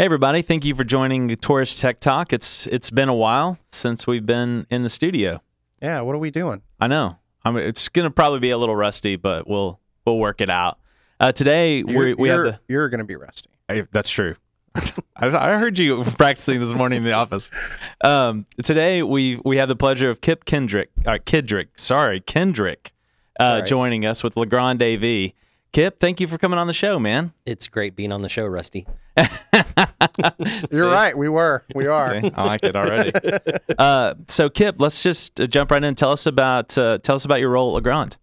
Hey everybody, thank you for joining the Taurus Tech Talk. It's it's been a while since we've been in the studio. Yeah, what are we doing? I know. I mean, it's going to probably be a little rusty, but we'll we'll work it out. Uh, today we You're, we have you're, the you're going to be rusty. I, that's true. I, I heard you practicing this morning in the office. Um, today we we have the pleasure of Kip Kendrick, uh, Kidrick, sorry, Kendrick, uh, Sorry. joining us with Legrand AV. Kip, thank you for coming on the show, man. It's great being on the show, Rusty. You're right. We were. We are. See, I like it already. uh, so, Kip, let's just uh, jump right in. Tell us about uh, tell us about your role at Legrand.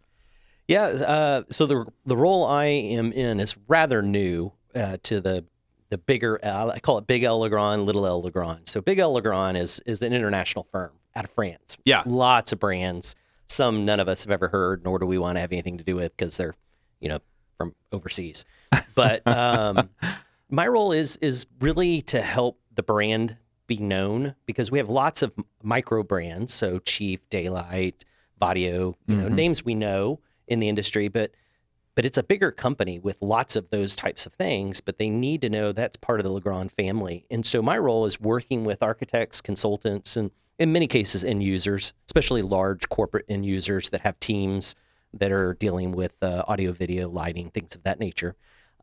Yeah. Uh, so the the role I am in is rather new uh, to the the bigger. Uh, I call it Big L Legrand, Little L Legrand. So Big L Legrand is is an international firm out of France. Yeah. Lots of brands. Some none of us have ever heard, nor do we want to have anything to do with because they're, you know, from overseas. But um, my role is is really to help the brand be known because we have lots of micro brands. So Chief, Da-Lite, Vaddio, you know, Mhm. names we know in the industry, but but it's a bigger company with lots of those types of things, but they need to know that's part of the Legrand family. And so my role is working with architects, consultants, and in many cases end users, especially large corporate end users that have teams that are dealing with uh, audio, video, lighting, things of that nature.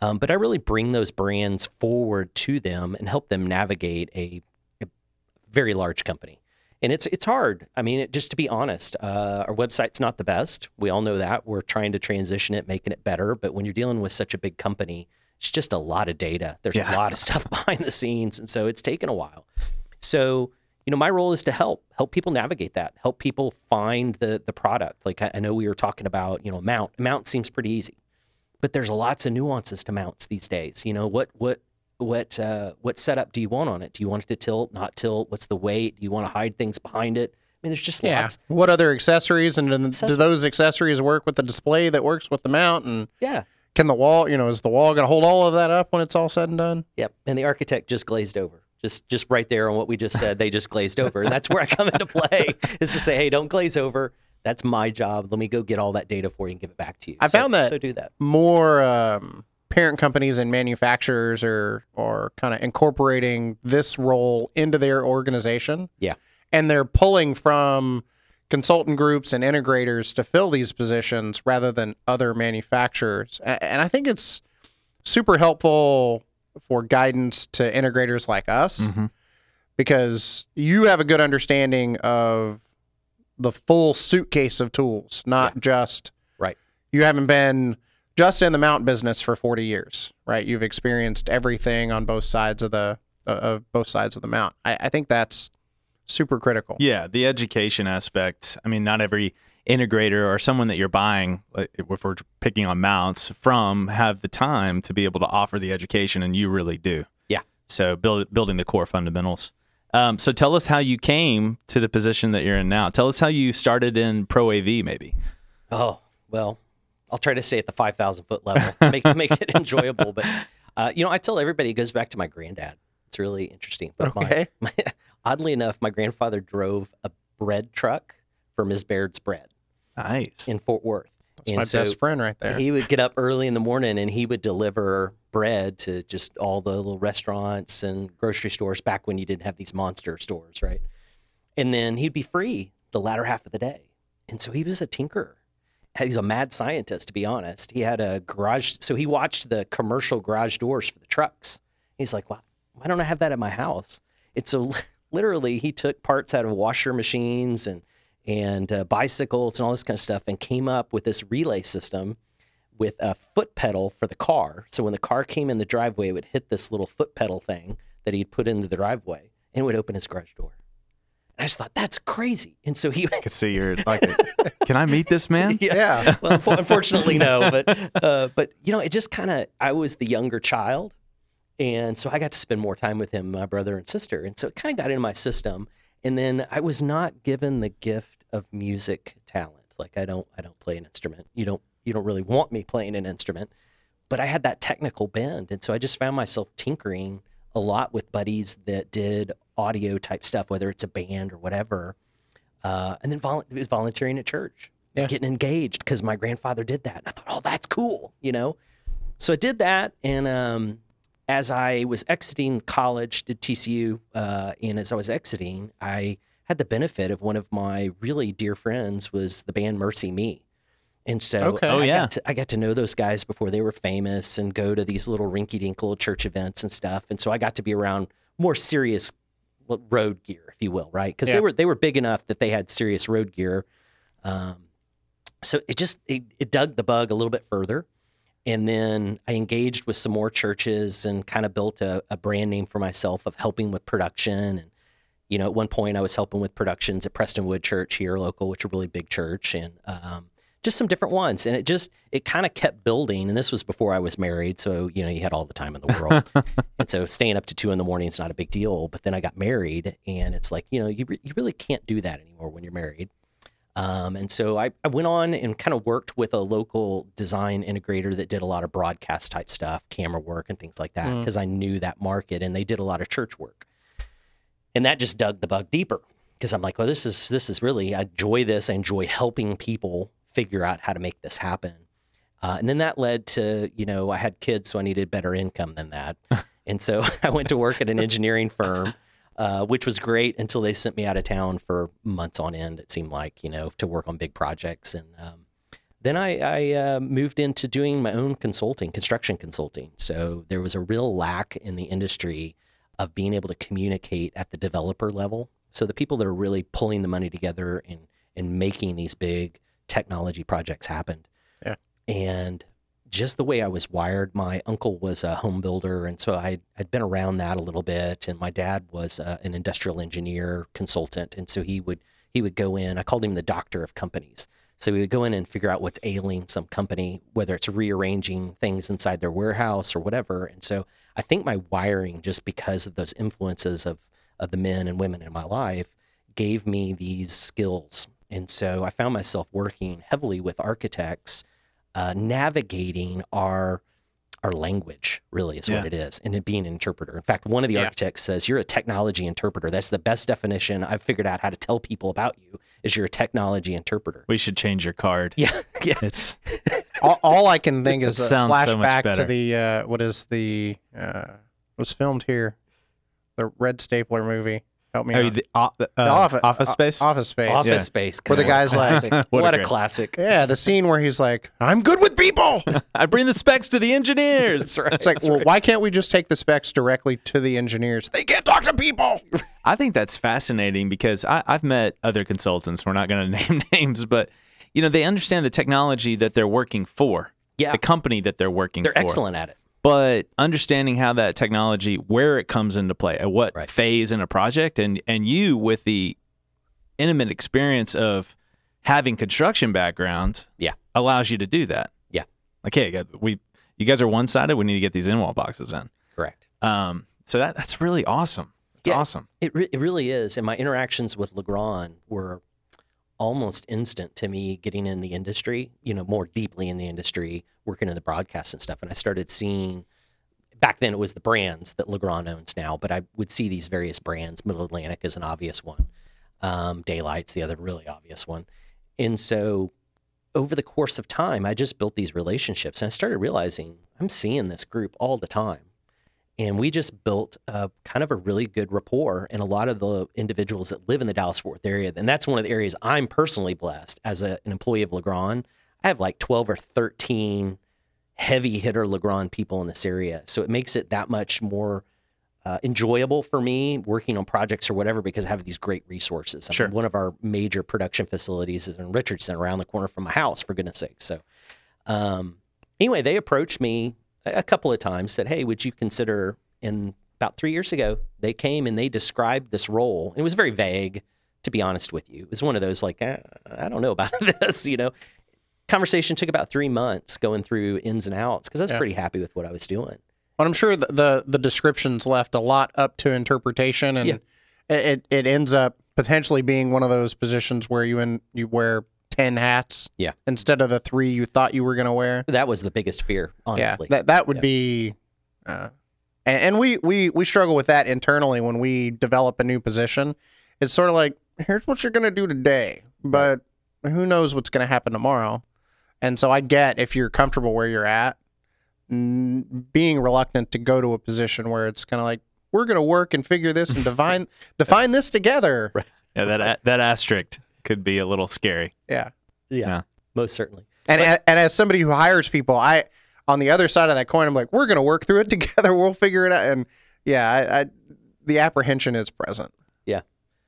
Um, but I really bring those brands forward to them and help them navigate a, a very large company. And it's it's hard. I mean, it, just to be honest, uh, our website's not the best. We all know that. We're trying to transition it, making it better. But when you're dealing with such a big company, it's just a lot of data. There's Yeah. a lot of stuff behind the scenes, and so it's taken a while. So you know, my role is to help help people navigate that, help people find the the product. Like I, I know we were talking about, you know, mount. Mount seems pretty easy, but there's lots of nuances to mounts these days. You know, what what what uh, what setup do you want on it? Do you want it to tilt, not tilt? What's the weight? Do you want to hide things behind it? I mean, there's just Yeah. lots. What other accessories and do those accessories work with the display that works with the mount? And Yeah. can the wall, you know, is the wall going to hold all of that up when it's all said and done? Yep. And the architect just glazed over. Just just right there on what we just said, they just glazed over. And that's where I come into play is to say, hey, don't glaze over. That's my job. Let me go get all that data for you and give it back to you. I So- found that- So do that. More um, parent companies and manufacturers are are kind of incorporating this role into their organization. Yeah. and they're pulling from consultant groups and integrators to fill these positions rather than other manufacturers. And I think it's super helpful for guidance to integrators like us Mhm. because you have a good understanding of the full suitcase of tools, not just Right. You haven't been just in the mount business for 40 years, right? You've experienced everything on both sides of the uh, of both sides of the mount. I, I think that's super critical. Yeah, the education aspect. I mean, not every integrator or someone that you're buying, if we're picking on mounts from, have the time to be able to offer the education, and you really do. Yeah. So build, building the core fundamentals. Um, so tell us how you came to the position that you're in now. Tell us how you started in Pro AV, maybe. Oh, well, I'll try to stay at the 5,000 foot level, make, make it enjoyable. But, uh, you know, I tell everybody it goes back to my granddad. It's really interesting. But Okay. my, my, oddly enough, my grandfather drove a bread truck for Ms. Baird's Bread Nice. in Fort Worth. That's And my so best friend right there. He would get up early in the morning and he would deliver bread to just all the little restaurants and grocery stores back when you didn't have these monster stores, right? And then he'd be free the latter half of the day. And so he was a tinkerer. He's a mad scientist, to be honest. He had a garage, so he watched the commercial garage doors for the trucks. He's like, why, why don't I have that at my house? It's so literally he took parts out of washer machines and and uh, bicycles and all this kind of stuff and came up with this relay system with a foot pedal for the car. So when the car came in the driveway, it would hit this little foot pedal thing that he'd put into the driveway and it would open his garage door. And I just thought, that's crazy. And so he I can see you're like, can I meet this man? Yeah. well, unfortunately, no. But uh, but you know, it just kind of I was the younger child, and so I got to spend more time with him, my brother and sister, and so it kind of got into my system. And then I was not given the gift of music talent. Like I don't I don't play an instrument. You don't you don't really want me playing an instrument, but I had that technical bend, and so I just found myself tinkering a lot with buddies that did audio type stuff, whether it's a band or whatever. Uh, and then vol- it was volunteering at church, Yeah. getting engaged because my grandfather did that. And I thought, oh, that's cool, you know. So I did that, and um, as I was exiting college, did TCU, uh, and as I was exiting, I had the benefit of one of my really dear friends was the band MercyMe. And so Okay. Oh, I, yeah. got to, I got to know those guys before they were famous and go to these little rinky dink little church events and stuff. And so I got to be around more serious well, road gear, if you will, right? Because Yeah. they were they were big enough that they had serious road gear. Um, so it just it, it dug the bug a little bit further. And then I engaged with some more churches and kind of built a, a brand name for myself of helping with production. And, you know, at one point I was helping with productions at Prestonwood Church here, local, which is a really big church, and um, just some different ones. And it just, it kind of kept building. And this was before I was married. So, you know, you had all the time in the world. and so staying up to two in the morning is not a big deal. But then I got married and it's like, you know, you, re- you really can't do that anymore when you're married. Um, and so I, I went on and kind of worked with a local design integrator that did a lot of broadcast type stuff, camera work, and things like that, Mm. because I knew that market and they did a lot of church work. And that just dug the bug deeper because I'm like, well, this is this is really I enjoy this. I enjoy helping people figure out how to make this happen. Uh, and then that led to you know I had kids, so I needed better income than that, and so I went to work at an engineering firm uh, which was great until they sent me out of town for months on end. It seemed like you know to work on big projects, and um, then I, I uh, moved into doing my own consulting, construction consulting. So there was a real lack in the industry of being able to communicate at the developer level. So the people that are really pulling the money together and and making these big technology projects happened. Yeah. And just the way I was wired, my uncle was a home builder, and so I I'd been around that a little bit. And my dad was uh, an industrial engineer consultant, and so he would he would go in. I called him the doctor of companies. So we would go in and figure out what's ailing some company, whether it's rearranging things inside their warehouse or whatever. And so I think my wiring, just because of those influences of of the men and women in my life, gave me these skills. And so I found myself working heavily with architects uh, navigating our our language really is Yeah. what it is and it being an interpreter in fact one of the Yeah. architects says you're a technology interpreter that's the best definition i've figured out how to tell people about you is you're a technology interpreter We should change your card. yeah yeah It's all, all I can think is It a sounds so flashback to the uh, what is the uh, was filmed here, the Red Stapler movie. Help me are you the, uh, uh, The office, office uh, space? office space. office Yeah. space Where the God, guy's like- classic. What a a classic Yeah, the scene where he's like, "I'm good with people." I bring the specs to the engineers. that's right It's like, that's well, right. why can't we just take the specs directly to the engineers? They can't talk to people. I think that's fascinating because I, I've met other consultants. We're not going to name names, but you know they understand the technology that they're working for, yeah the company that they're working for. they're for. excellent at it But understanding how that technology, where it comes into play, at what Right. phase in a project, and and you with the intimate experience of having construction background, Yeah. allows you to do that. Yeah. Like, hey, we you guys are one sided. We need to get these in wall boxes in. correct Um, so that that's really awesome. It's Yeah. awesome. It, re- it really is. And my interactions with Legrand were almost instant to me getting in the industry, you know, more deeply in the industry, working in the broadcast and stuff. And I started seeing, back then it was the brands that Legrand owns now, but I would see these various brands. Middle Atlantic is an obvious one, um, Da-Lite's the other really obvious one. And so over the course of time, I just built these relationships and I started realizing I'm seeing this group all the time and we just built a kind of a really good rapport and a lot of the individuals that live in the Dallas Fort Worth area and that's one of the areas I'm personally blessed as a, an employee of Legrand I have like 12 or 13 heavy hitter Legrand people in this area so it makes it that much more uh, enjoyable for me working on projects or whatever because I have these great resources. I mean, Sure. one of our major production facilities is in Richardson around the corner from my house for goodness sake so um, anyway, they approached me a couple of times, said, "Hey, would you consider?" And about three years ago, they came and they described this role. It was very vague, to be honest with you. It was one of those like, eh, I don't know about this, you know. Conversation took about three months going through ins and outs because I was Yeah. pretty happy with what I was doing. But I'm sure the, the the descriptions left a lot up to interpretation, and Yeah. it, it ends up potentially being one of those positions where you in, you wear ten hats, Yeah. instead of the three you thought you were going to wear. That was the biggest fear, honestly. Yeah, that that would Yeah. be uh, and, and we we we struggle with that internally when we develop a new position. It's sort of like here's what you're gonna do today, but who knows what's gonna happen tomorrow. And so I get if you're comfortable where you're at, n- being reluctant to go to a position where it's kind of like we're gonna work and figure this and define define this together. Yeah, that that asterisk could be a little scary. Yeah. Yeah, Yeah. most certainly. And a- and as somebody who hires people, I on the other side of that coin, I'm like, we're gonna work through it together. We'll figure it out. And yeah, I, I the apprehension is present. Yeah,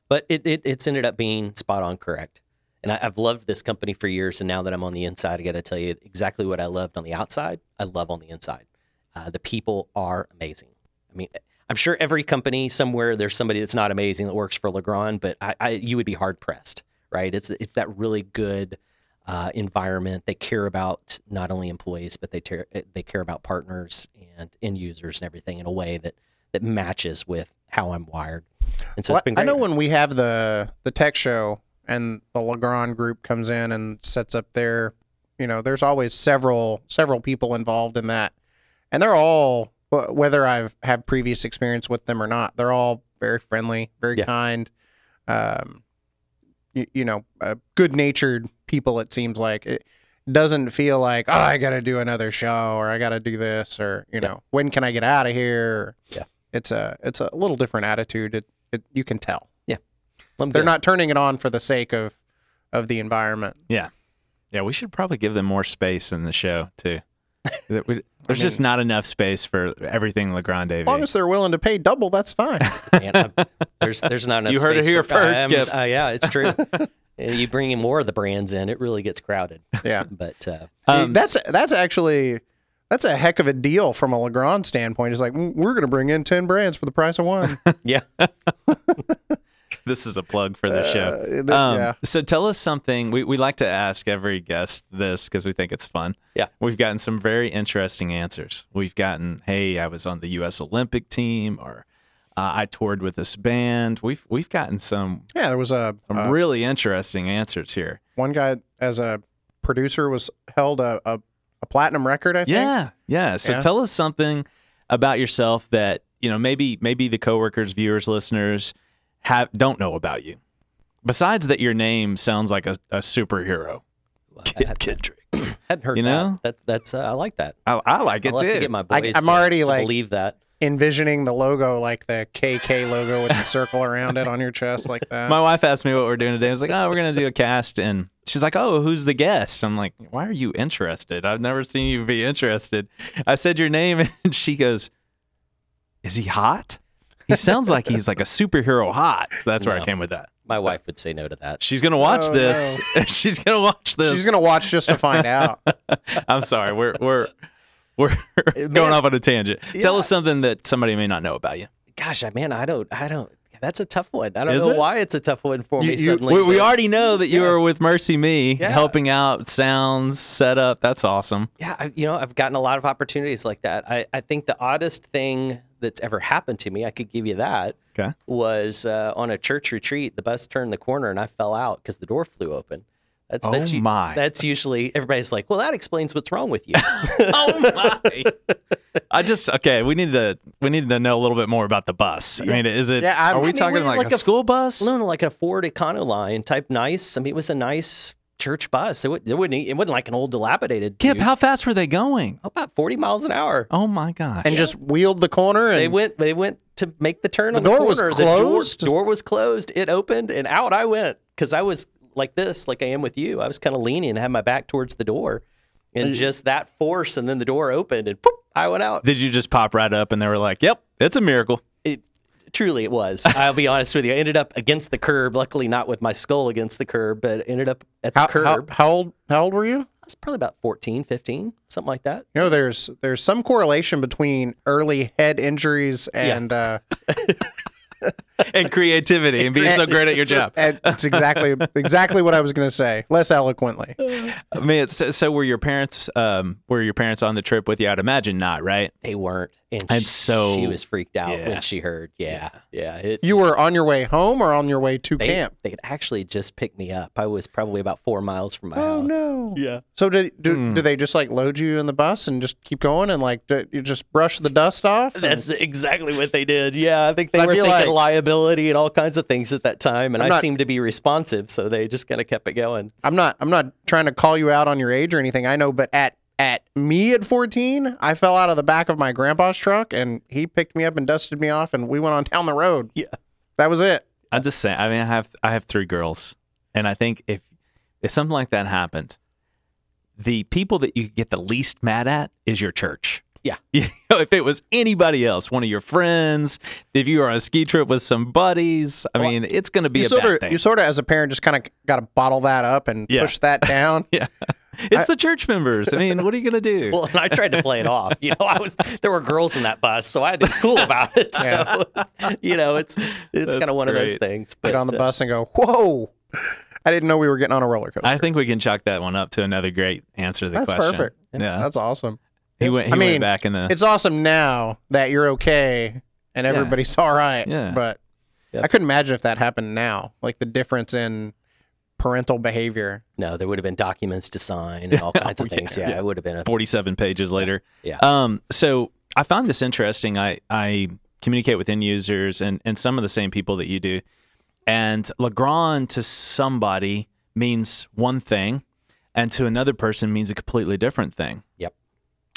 but it, it it's ended up being spot on correct. And I, I've loved this company for years, and now that I'm on the inside, I got to tell you exactly what I loved on the outside. I love on the inside. Uh, the people are amazing. I mean, I'm sure every company somewhere there's somebody that's not amazing that works for Legrand, but I, I you would be hard pressed, right? It's it's that really good uh, environment. They care about not only employees, but they ter- they care about partners and end users and everything in a way that that matches with how I'm wired. And so Well, it's been I know when we have the the tech show and the Legrand group comes in and sets up their, you know, there's always several several people involved in that, and they're all whether I've had previous experience with them or not, they're all very friendly, very Yeah. kind, um, you, you know, uh, good natured people. It seems like it doesn't feel like oh I got to do another show or I got to do this or you Yeah. know when can I get out of here. Yeah. It's a it's a little different attitude. It, it you can tell I'm they're not turning it on for the sake of of the environment. Yeah, yeah, we should probably give them more space in the show too. That we- There's just not enough space for everything Legrand AV. As long as they're willing to pay double, that's fine. Man, there's there's not enough. You heard it here for- first, I'm- Skip. Uh, yeah, it's true. You bring in more of the brands in, it really gets crowded. yeah, But uh, Um, that's that's actually that's a heck of a deal from a Legrand standpoint. It's like we're going to bring in ten brands for the price of one. yeah, this is a plug for the show. Uh, th- Um, yeah. So tell us something. We, we like to ask every guest this because we think it's fun. Yeah. We've gotten some very interesting answers. We've gotten, hey, I was on the U.S. Olympic team, or uh, I toured with this band. We've we've gotten some Yeah, there was a some uh, really interesting answers here. one guy as a producer was held a, a, a platinum record. I think. Yeah, yeah. So Yeah. tell us something about yourself that you know maybe maybe the coworkers, viewers, listeners have don't know about you. Besides that, your name sounds like a, a superhero. I Kid hadn't, Kendrick. hadn't heard You know? that. That's that's uh, I like that. I, I like I it love too. to get my I- boys. I'm to- already, to like- believe that. Envisioning the logo like the KK logo with the circle around it on your chest like that. My wife asked me what we're doing today. I was like, "Oh, we're gonna do a cast," and she's like, "Oh, who's the guest?" I'm like, "Why are you interested? I've never seen you be interested." I said your name, and she goes, "Is he hot? He sounds like he's like a superhero hot." That's where I came with that. My wife would say no to that. She's gonna watch Oh, this. she's gonna watch this. She's gonna watch just to find out. I'm sorry. We're we're we're going off on a tangent. Tell us something that somebody may not know about you. Gosh, I man, I don't, I don't. That's a tough one. I don't Is know it? why it's a tough one for You- me you- suddenly. We, we but- already know that you Yeah. were with MercyMe, Yeah. helping out sounds, setup. That's awesome. Yeah, I, you know, I've gotten a lot of opportunities like that. I, I think the oddest thing that's ever happened to me, I could give you that, Okay. was uh, on a church retreat. The bus turned the corner and I fell out because the door flew open. That's, Oh that's my. That's usually everybody's like, well, that explains what's wrong with you. oh my! I just okay. We need to we need to know a little bit more about the bus. I mean, is it? Yeah, I'm- are we I mean, talking we're like, like a a- school bus? no, no, like a Ford Econoline type, nice. I mean, it was a nice church bus. It, would, it wouldn't. e, It wasn't like an old dilapidated. Kip, dude. how fast were they going? Oh, about forty miles an hour? Oh my god! and just wheeled the corner and They went. They went to make the turn The on the door corner. was The closed? door, door was closed. It opened, and out I went because I was like this, like I am with you. I was kind of leaning and had my back towards the door, and just that force, and then the door opened, and poof, I went out. Did you just pop right up and they were like, "Yep, it's a miracle." Truly it was. I'll be honest with you. I ended up against the curb. Luckily, not with my skull against the curb, but ended up at the how, how, curb. how old how old were you? I was probably about 14, 15, something like that. You know, there's there's some correlation between early head injuries and uh, and creativity and being so great at your job. And It's exactly exactly what I was going to say, less eloquently. I mean, so, so were your parents um were your parents on the trip with you? I'd imagine not, right? They weren't, and, And sh- so- she was freaked out yeah. when she heard. Yeah, yeah. it, You were on your way home or on your way to they camp? they actually just picked me up. I was probably about four miles from my Oh house. Oh no! Yeah. So do do, Hmm. do they just like load you in the bus and just keep going and like do you just brush the dust off? and- That's exactly what they did. Yeah, I think they I were thinking like- liability and all kinds of things at that time, and I'm I not- seemed to be responsive, so they just kind of kept it going. I'm not I'm not trying to call you out on your age or anything. I know, but at at me at 14, I fell out of the back of my grandpa's truck and he picked me up and dusted me off and we went on down the road. Yeah. That was it. I'm just saying. I mean, I have I have three girls, and I think if if something like that happened, the people that you get the least mad at is your church. Yeah. You know, if it was anybody else, one of your friends, if you were on a ski trip with some buddies, I Well, mean, it's going to be You a sort bad of thing. you sort of as a parent just kind of got to bottle that up and Yeah. push that down. yeah, it's the church members. I mean, what are you going to do? Well, and I tried to play it off. You know, I was there were girls in that bus, so I had to be cool about it. So, you know, it's it's kind of one of those things. But Get on the uh, bus and go, "Whoa." I didn't know we were getting on a roller coaster. I think we can chalk that one up to another great answer to the That's question. That's perfect. Yeah, That's awesome. He went. He I mean, went back in the. It's awesome now that you're okay and everybody's all right. Yeah. But Yep. I couldn't imagine if that happened now. Like the difference in parental behavior. no, there would have been documents to sign and all kinds of Oh, things. yeah. Yeah, it would have been a 47 pages later. Yeah. Um, so I found this interesting. I, I communicate with end users and, and some of the same people that you do. And Legrand to somebody means one thing, and to another person means a completely different thing. Yep.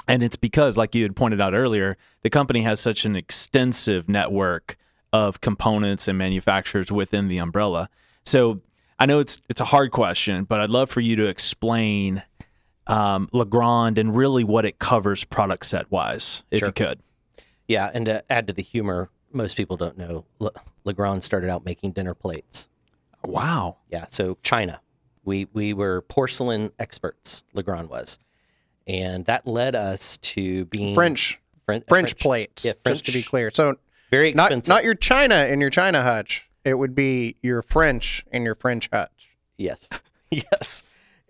And it's because, like you had pointed out earlier, the company has such an extensive network of components and manufacturers within the umbrella. So I know it's it's a hard question, but I'd love for you to explain um, Legrand and really what it covers product set wise, if Sure. you could. yeah. And to add to the humor, most people don't know Le- Legrand started out making dinner plates. Wow. Yeah, so China. We we were porcelain experts. Legrand was, and that led us to being French Fren- French, plates. Yeah, Just to be clear. So Very not expensive. not your China in your China hutch. It would be your French in your French hutch. yes, yes.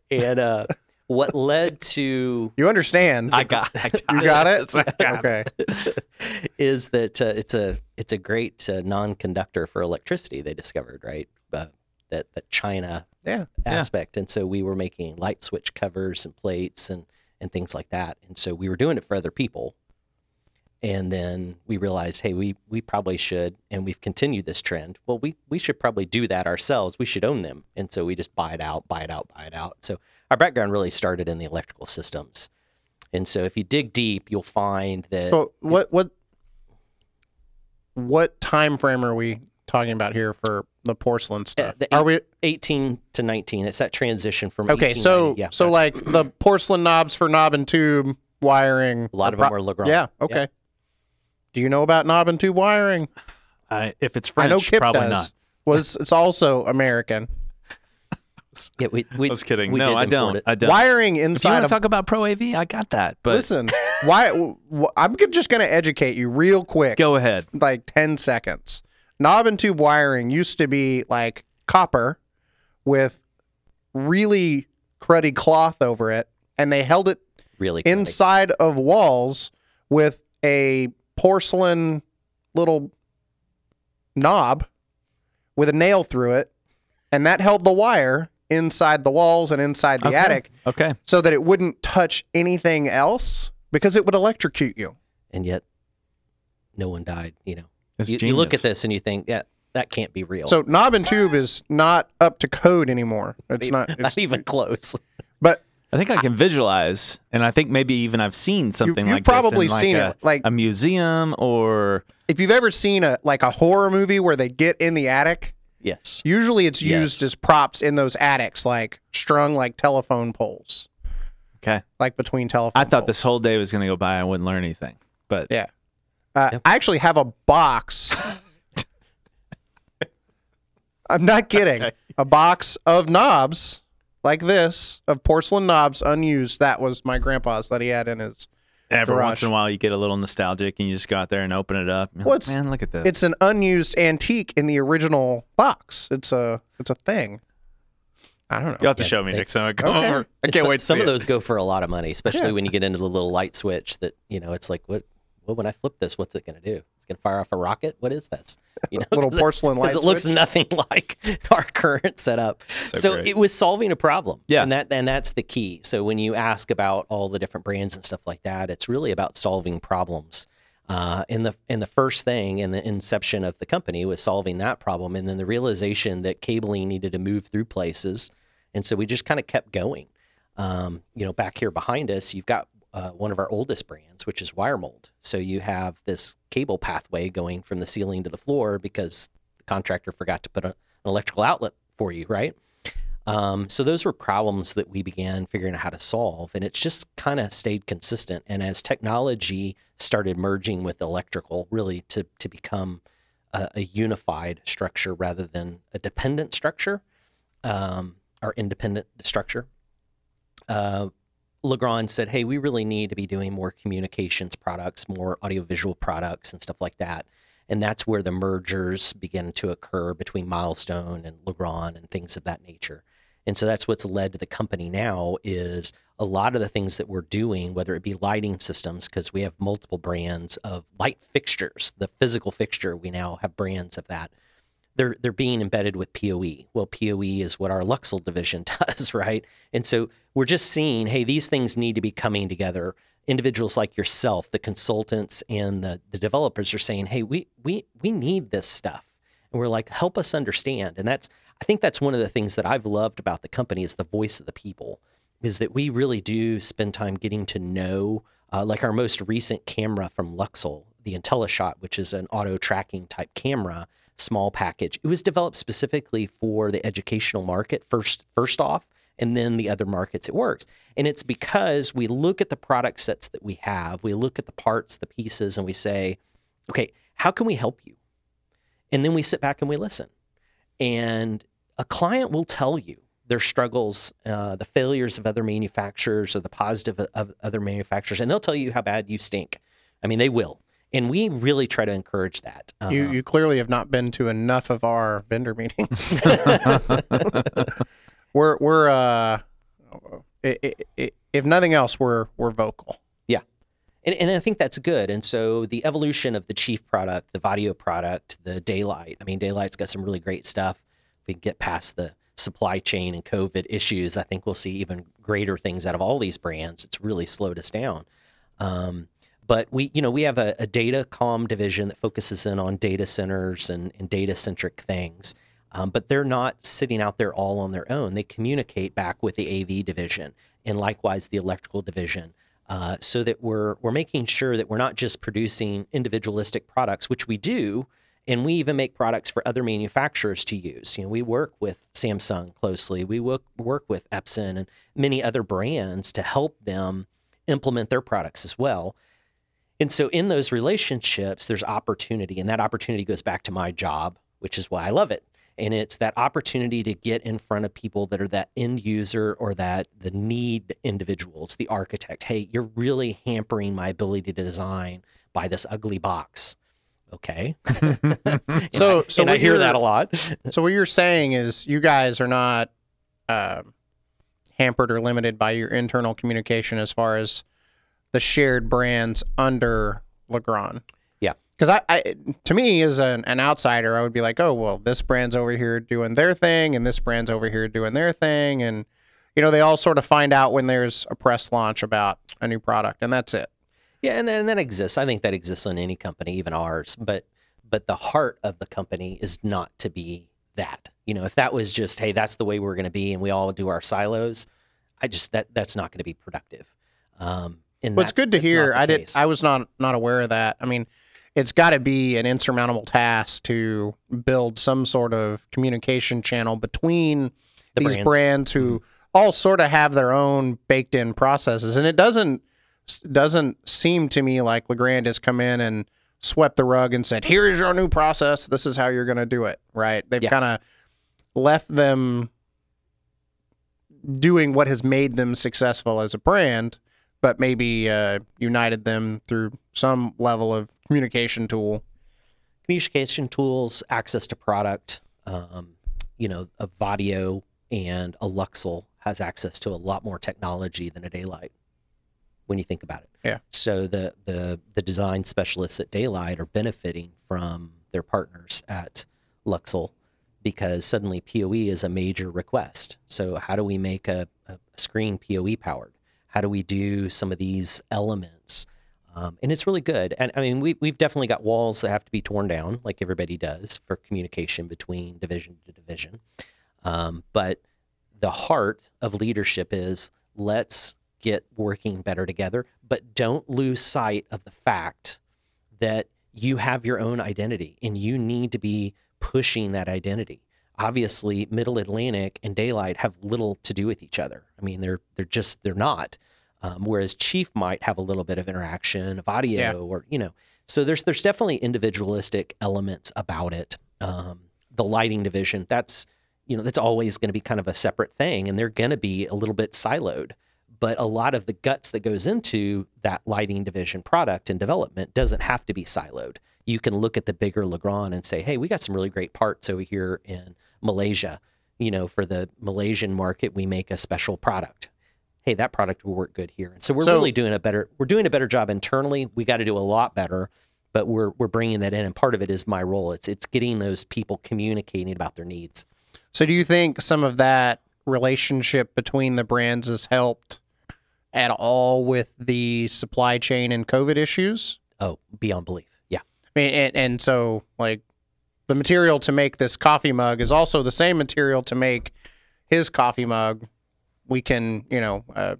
And uh, what led to You understand? I got, I got you got it. I got okay. is that uh, it's a it's a great uh, non-conductor for electricity. They discovered right uh, that that China Yeah. aspect, and so we were making light switch covers and plates and and things like that. And so we were doing it for other people. And then we realized, hey, we we probably should, and we've continued this trend. Well, we we should probably do that ourselves. We should own them, and so we just buy it out, buy it out, buy it out. So our background really started in the electrical systems, and so if you dig deep, you'll find that So what what what time frame are we talking about here for the porcelain stuff? the are we 18 to 19, it's that transition from okay? So 1890 yeah, so like the porcelain knobs for knob and tube wiring. a lot of them were Legrand. Yeah. Okay. Do you know about knob and tube wiring? I, if it's I French, know Kip probably does. not. Was it's also American Yeah, we, we, I was kidding. we no, I don't. it. I don't. wiring if you want to talk about Pro AV, I got that. But Listen, why? wh- I'm just going to educate you real quick, go ahead. like 10 seconds. Knob and tube wiring used to be like copper with really cruddy cloth over it, and they held it really cruddy. inside of walls with a porcelain little knob with a nail through it, and that held the wire inside the walls and inside the Okay. attic Okay. so that it wouldn't touch anything else because it would electrocute you. and yet no one died. You know, It's you, you look at this and you think, yeah, that can't be real. So knob and tube is not up to code anymore. It's not. not It's, even close. but I think I can visualize, and I think maybe even I've seen something you've like this probably in like seen a, it, like- a museum or if you've ever seen a like a horror movie where they get in the attic, yes. usually it's used Yes. as props in those attics, like strung like telephone poles, okay. like between telephone. I thought poles. this whole day was going to go by. I wouldn't learn anything, but Yeah. Uh, Yep. I actually have a box. I'm not kidding. Okay. A box of knobs like this, of porcelain knobs unused. That was my grandpa's that he had in his Every garage. once in a while, you get a little nostalgic, and you just go out there and open it up. You're Well, like, it's- Man, look at this. It's an unused antique in the original box. It's a it's a thing. I don't know. You'll have to Yeah, show me they- next time I go Okay. over. I can't so- wait to Some see of it. those go for a lot of money, especially Yeah. when you get into the little light switch that, you know, it's like, what, well, when I flip this, what's it going to do? It's going to fire off a rocket? What is this? You know, Little 'cause it- porcelain light Because it looks nothing like our current setup. So So, it was solving a problem. Yeah. And that and that's the key. So when you ask about all the different brands and stuff like that, it's really about solving problems. Uh, and the and the first thing in the inception of the company was solving that problem, and then the realization that cabling needed to move through places, and so we just kind of kept going. Um, you know, back here behind us, you've got uh, one of our oldest brands, which is Wiremold. So you have this cable pathway going from the ceiling to the floor because the contractor forgot to put a, an electrical outlet for you, right? Um, so those were problems that we began figuring out how to solve, and it's just kind of stayed consistent. And as technology started merging with electrical, really to to become a, a unified structure rather than a dependent structure um, or independent structure, uh, Legrand said, "Hey, we really need to be doing more communications products, more audiovisual products, and stuff like that." And that's where the mergers begin to occur between Milestone and Legrand and things of that nature. And so that's what's led to the company now is a lot of the things that we're doing, whether it be lighting systems, because we have multiple brands of light fixtures, the physical fixture, we now have brands of that. They're they're being embedded with PoE. Well, PoE is what our Luxul division does, right? And so we're just seeing, hey, these things need to be coming together. Individuals like yourself, the consultants and the, the developers are saying, hey, we we we need this stuff. And we're like, help us understand. And that's I think that's one of the things that I've loved about the company is the voice of the people, is that we really do spend time getting to know, uh, like our most recent camera from Luxul, the IntelliShot, which is an auto tracking type camera, small package. It was developed specifically for the educational market first, first off, and then the other markets it works. And it's because we look at the product sets that we have, we look at the parts, the pieces, and we say, okay, how can we help you? And then we sit back and we listen and a client will tell you their struggles, uh, the failures of other manufacturers, or the positive of, other manufacturers, and they'll tell you how bad you stink. I mean, they will, and we really try to encourage that. Uh, You you clearly have not been to enough of our vendor meetings. we're we're uh, i- i- i- if nothing else, we're we're vocal. Yeah. And, and I think that's good. And so the evolution of the chief product, the Vaddio product, the Da-Lite. I mean, Da-Lite's got some really great stuff. If we get past the supply chain and COVID issues, I think we'll see even greater things out of all these brands. It's really slowed us down. Um, but we, you know, we have a, a data com division that focuses in on data centers and, and data centric things. Um, but they're not sitting out there all on their own. They communicate back with the AV division and likewise the electrical division, uh, so that we're we're making sure that we're not just producing individualistic products, which we do, and we even make products for other manufacturers to use. You know, we work with Samsung closely. We work work with Epson and many other brands to help them implement their products as well. And so in those relationships, there's opportunity, and that opportunity goes back to my job, which is why I love it. And it's that opportunity to get in front of people that are that end user or that the need individuals, the architect. Hey, you're really hampering my ability to design by this ugly box. Okay. So- I, so I hear that a lot. So what you're saying is you guys are not um hampered or limited by your internal communication as far as the shared brands under Legrand. Yeah. Because I, I, to me, as an, an outsider, I would be like, oh well, this brand's over here doing their thing, and this brand's over here doing their thing, and you know they all sort of find out when there's a press launch about a new product, and that's it. Yeah, and, and that exists. I think that exists in any company, even ours. But but the heart of the company is not to be that. You know, if that was just, hey, that's the way we're going to be, and we all do our silos, I just that that's not going to be productive. Um, and Well, it's good to hear. I did. case. I was not not aware of that. I mean, it's got to be an insurmountable task to build some sort of communication channel between The these brands. brands, who mm-hmm. all sort of have their own baked in processes, and it doesn't doesn't seem to me like Legrand has come in and swept the rug and said, "Here is your new process. This is how you're going to do it." Right? They've Yeah. kind of left them doing what has made them successful as a brand but maybe uh, united them through some level of communication tool. communication tools, access to product. Um, you know, a Vaddio and a Luxul has access to a lot more technology than a Da-Lite. When you think about it, Yeah. So the the the design specialists at Da-Lite are benefiting from their partners at Luxul because suddenly PoE is a major request. So how do we make a, a screen PoE powered? How do we do some of these elements? Um, and it's really good. And I mean, we, we've definitely got walls that have to be torn down, like everybody does, for communication between division to division. Um, but the heart of leadership is let's get working better together, but don't lose sight of the fact that you have your own identity and you need to be pushing that identity. Obviously, Middle Atlantic and Da-Lite have little to do with each other. I mean, they're they're just they're not. Um, whereas Chief might have a little bit of interaction, of audio, Yeah. or you know. So there's there's definitely individualistic elements about it. Um, the lighting division, that's you know that's always going to be kind of a separate thing, and they're going to be a little bit siloed. But a lot of the guts that goes into that lighting division product and development doesn't have to be siloed. You can look at the bigger Legrand and say, hey, we got some really great parts over here in Malaysia. You know, for the Malaysian market, we make a special product. Hey, that product will work good here. And so we're So- really doing a better we're doing a better job internally. We got to do a lot better, but we're we're bringing that in, and part of it is my role. It's it's getting those people communicating about their needs. So, do you think some of that relationship between the brands has helped at all with the supply chain and COVID issues? Oh, beyond belief. Yeah. I mean, and, and so like the material to make this coffee mug is also the same material to make his coffee mug. We can, you know, uh,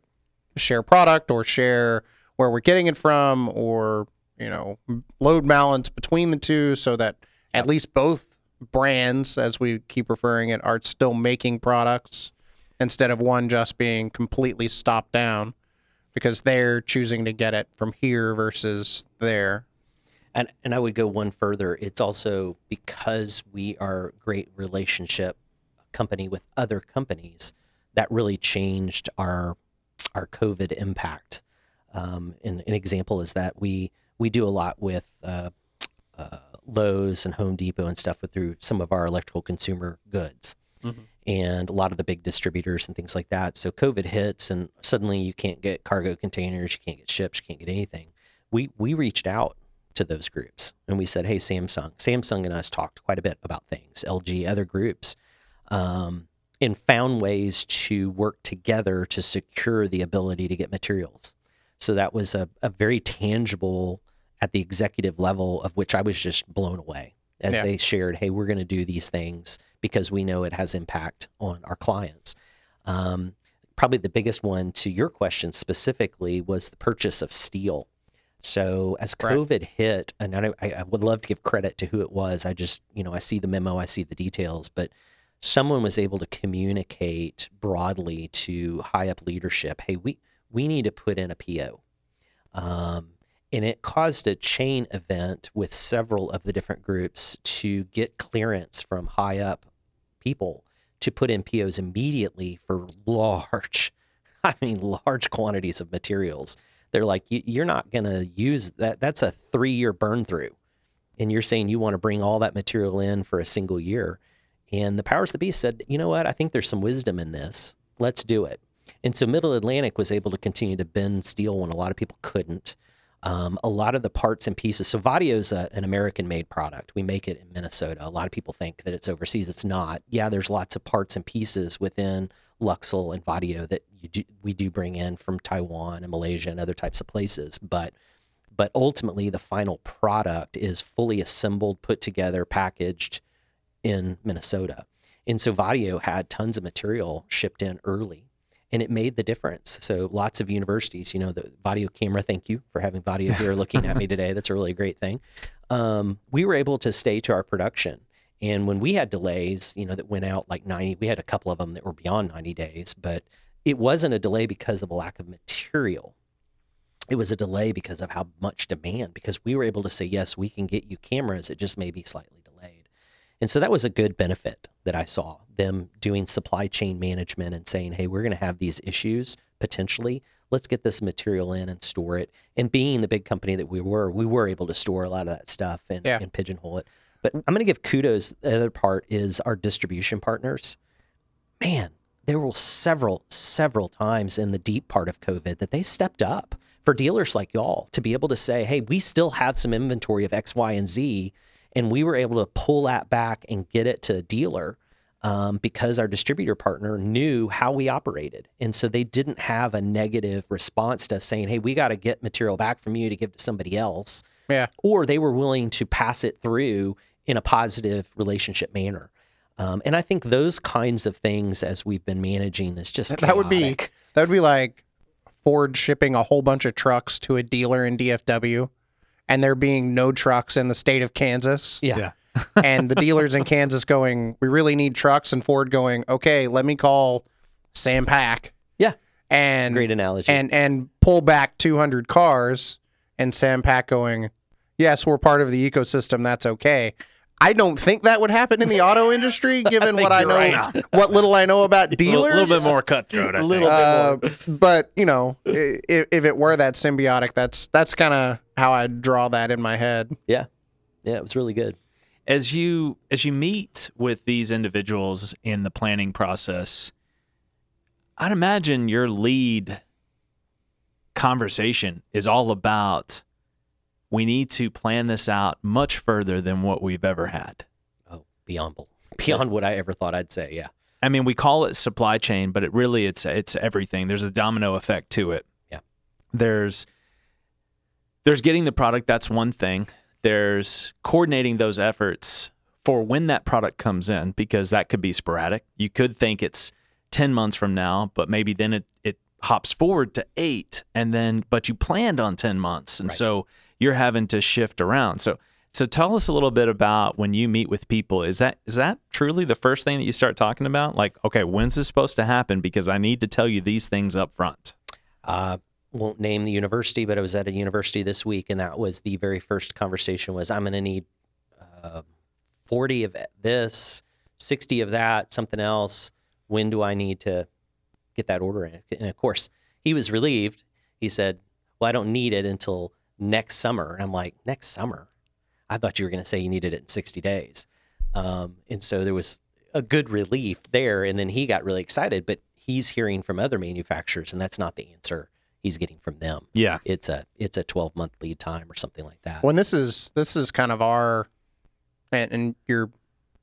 share product or share where we're getting it from, or you know, load balance between the two, so that at least both brands, as we keep referring it, are still making products instead of one just being completely stopped down because they're choosing to get it from here versus there. And and I would go one further. It's also because we are great relationship company with other companies that really changed our our COVID impact. Um, and an example is that we we do a lot with uh, uh, Lowe's and Home Depot and stuff with, through some of our electrical consumer goods. Mhm. And a lot of the big distributors and things like that. So COVID hits, and suddenly you can't get cargo containers, you can't get ships, you can't get anything. We we reached out to those groups and we said, "Hey, Samsung, Samsung and us talked quite a bit about things. LG, other groups, um, and found ways to work together to secure the ability to get materials. So that was a, a very tangible at the executive level of which I was just blown away as Yeah. they shared, "Hey, we're going to do these things because we know it has impact on our clients." Um, probably the biggest one to your question specifically was the purchase of steel. So as Right. COVID hit, and I, I I would love to give credit to who it was. I just, you know, I see the memo, I see the details, but someone was able to communicate broadly to high up leadership, hey, we we need to put in a PO. Um, and it caused a chain event with several of the different groups to get clearance from high up people to put in POs immediately for large, I mean, large quantities of materials. They're like, "You- you're not going to use that. That's a three year burn through. And you're saying you want to bring all that material in for a single year. And the powers that be said, you know what? I think there's some wisdom in this. Let's do it. And so Middle Atlantic was able to continue to bend steel when a lot of people couldn't. Um, a lot of the parts and pieces. So Vaddio's a, an American-made product. We make it in Minnesota. A lot of people think that it's overseas. It's not. Yeah, there's lots of parts and pieces within Luxul and Vaddio that you do, we do bring in from Taiwan and Malaysia and other types of places. But but ultimately, the final product is fully assembled, put together, packaged in Minnesota. And so Vaddio had tons of material shipped in early and it made the difference. So lots of universities, you know, the Vaddio camera, thank you for having Vaddio here looking at me today. That's a really great thing. Um, we were able to stay to our production. And when we had delays, you know, that went out like 90, we had a couple of them that were beyond 90 days, but it wasn't a delay because of a lack of material. It was a delay because of how much demand, because we were able to say, yes, we can get you cameras. It just may be slightly delayed. And so that was a good benefit that I saw them doing supply chain management and saying, hey, we're going to have these issues potentially. Let's get this material in and store it. And being the big company that we were, we were able to store a lot of that stuff and, Yeah. and pigeonhole it. But I'm going to give kudos. The other part is our distribution partners. Man, there were several, several times in the deep part of COVID that they stepped up for dealers like y'all to be able to say, hey, we still have some inventory of X, Y, and Z. And we were able to pull that back and get it to a dealer um, because our distributor partner knew how we operated. And so they didn't have a negative response to us saying, hey, we got to get material back from you to give to somebody else. Yeah. Or they were willing to pass it through in a positive relationship manner. Um, and I think those kinds of things, as we've been managing this, just That would be that would be like Ford shipping a whole bunch of trucks to a dealer in DFW, and there being no trucks in the state of Kansas, yeah. Yeah. and the dealers in Kansas going, "We really need trucks," and Ford going, "Okay, let me call Sam Pack Yeah. and Great analogy. and and pull back 200 cars, and Sam Pack going, "Yes, we're part of the ecosystem. That's okay." I don't think that would happen in the auto industry, given what I know, right. what little I know about dealers. A dealers. little, bit more cutthroat. I Little think. bit Uh, but you know, if, if it were that symbiotic, that's that's kind of how I draw that in my head. yeah. Yeah, it was really good. as you as you meet with these individuals in the planning process i'd imagine your lead conversation is all about we need to plan this out much further than what we've ever had Oh, beyond beyond what I ever thought I'd say. Yeah. i mean we call it supply chain but it really it's it's everything there's a domino effect to it Yeah. there's there's getting the product that's one thing there's coordinating those efforts for when that product comes in because that could be sporadic you could think it's 10 months from now but maybe then it, it hops forward to eight and then but you planned on 10 months and Right. so you're having to shift around so so tell us a little bit about when you meet with people is that is that truly the first thing that you start talking about like okay when's this supposed to happen because i need to tell you these things up front uh, won't name the university, but I was at a university this week, and that was the very first conversation. Was I'm going to need uh, 40 of this, 60 of that, something else. When do I need to get that order in? And of course, he was relieved. He said, "Well, I don't need it until next summer." And I'm like, "Next summer? I thought you were going to say you needed it in 60 days." Um, and so there was a good relief there. And then he got really excited, but he's hearing from other manufacturers, and that's not the answer he's getting from them. yeah It's a it's a 12 month lead time or something like that. When this is this is kind of our, and, and you're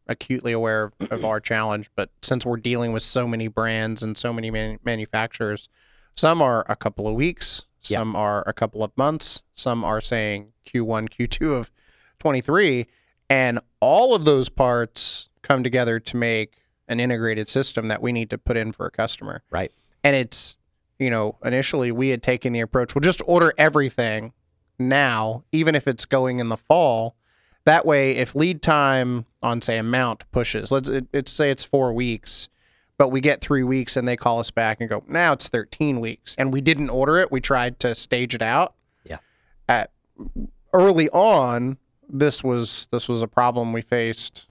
acutely aware of, of our challenge, but since we're dealing with so many brands and so many man- manufacturers, some are a couple of weeks, Yeah. some are a couple of months, some are saying Q1, Q2 of 23, and all of those parts come together to make an integrated system that we need to put in for a customer. Right. And it's, you know, initially we had taken the approach, we'll just order everything now, even if it's going in the fall. That way, if lead time on, say, a mount pushes, let's it, it's say it's four weeks, but we get three weeks and they call us back and go, now it's 13 weeks. And we didn't order it. We tried to stage it out. Yeah. At early on, this was this was a problem we faced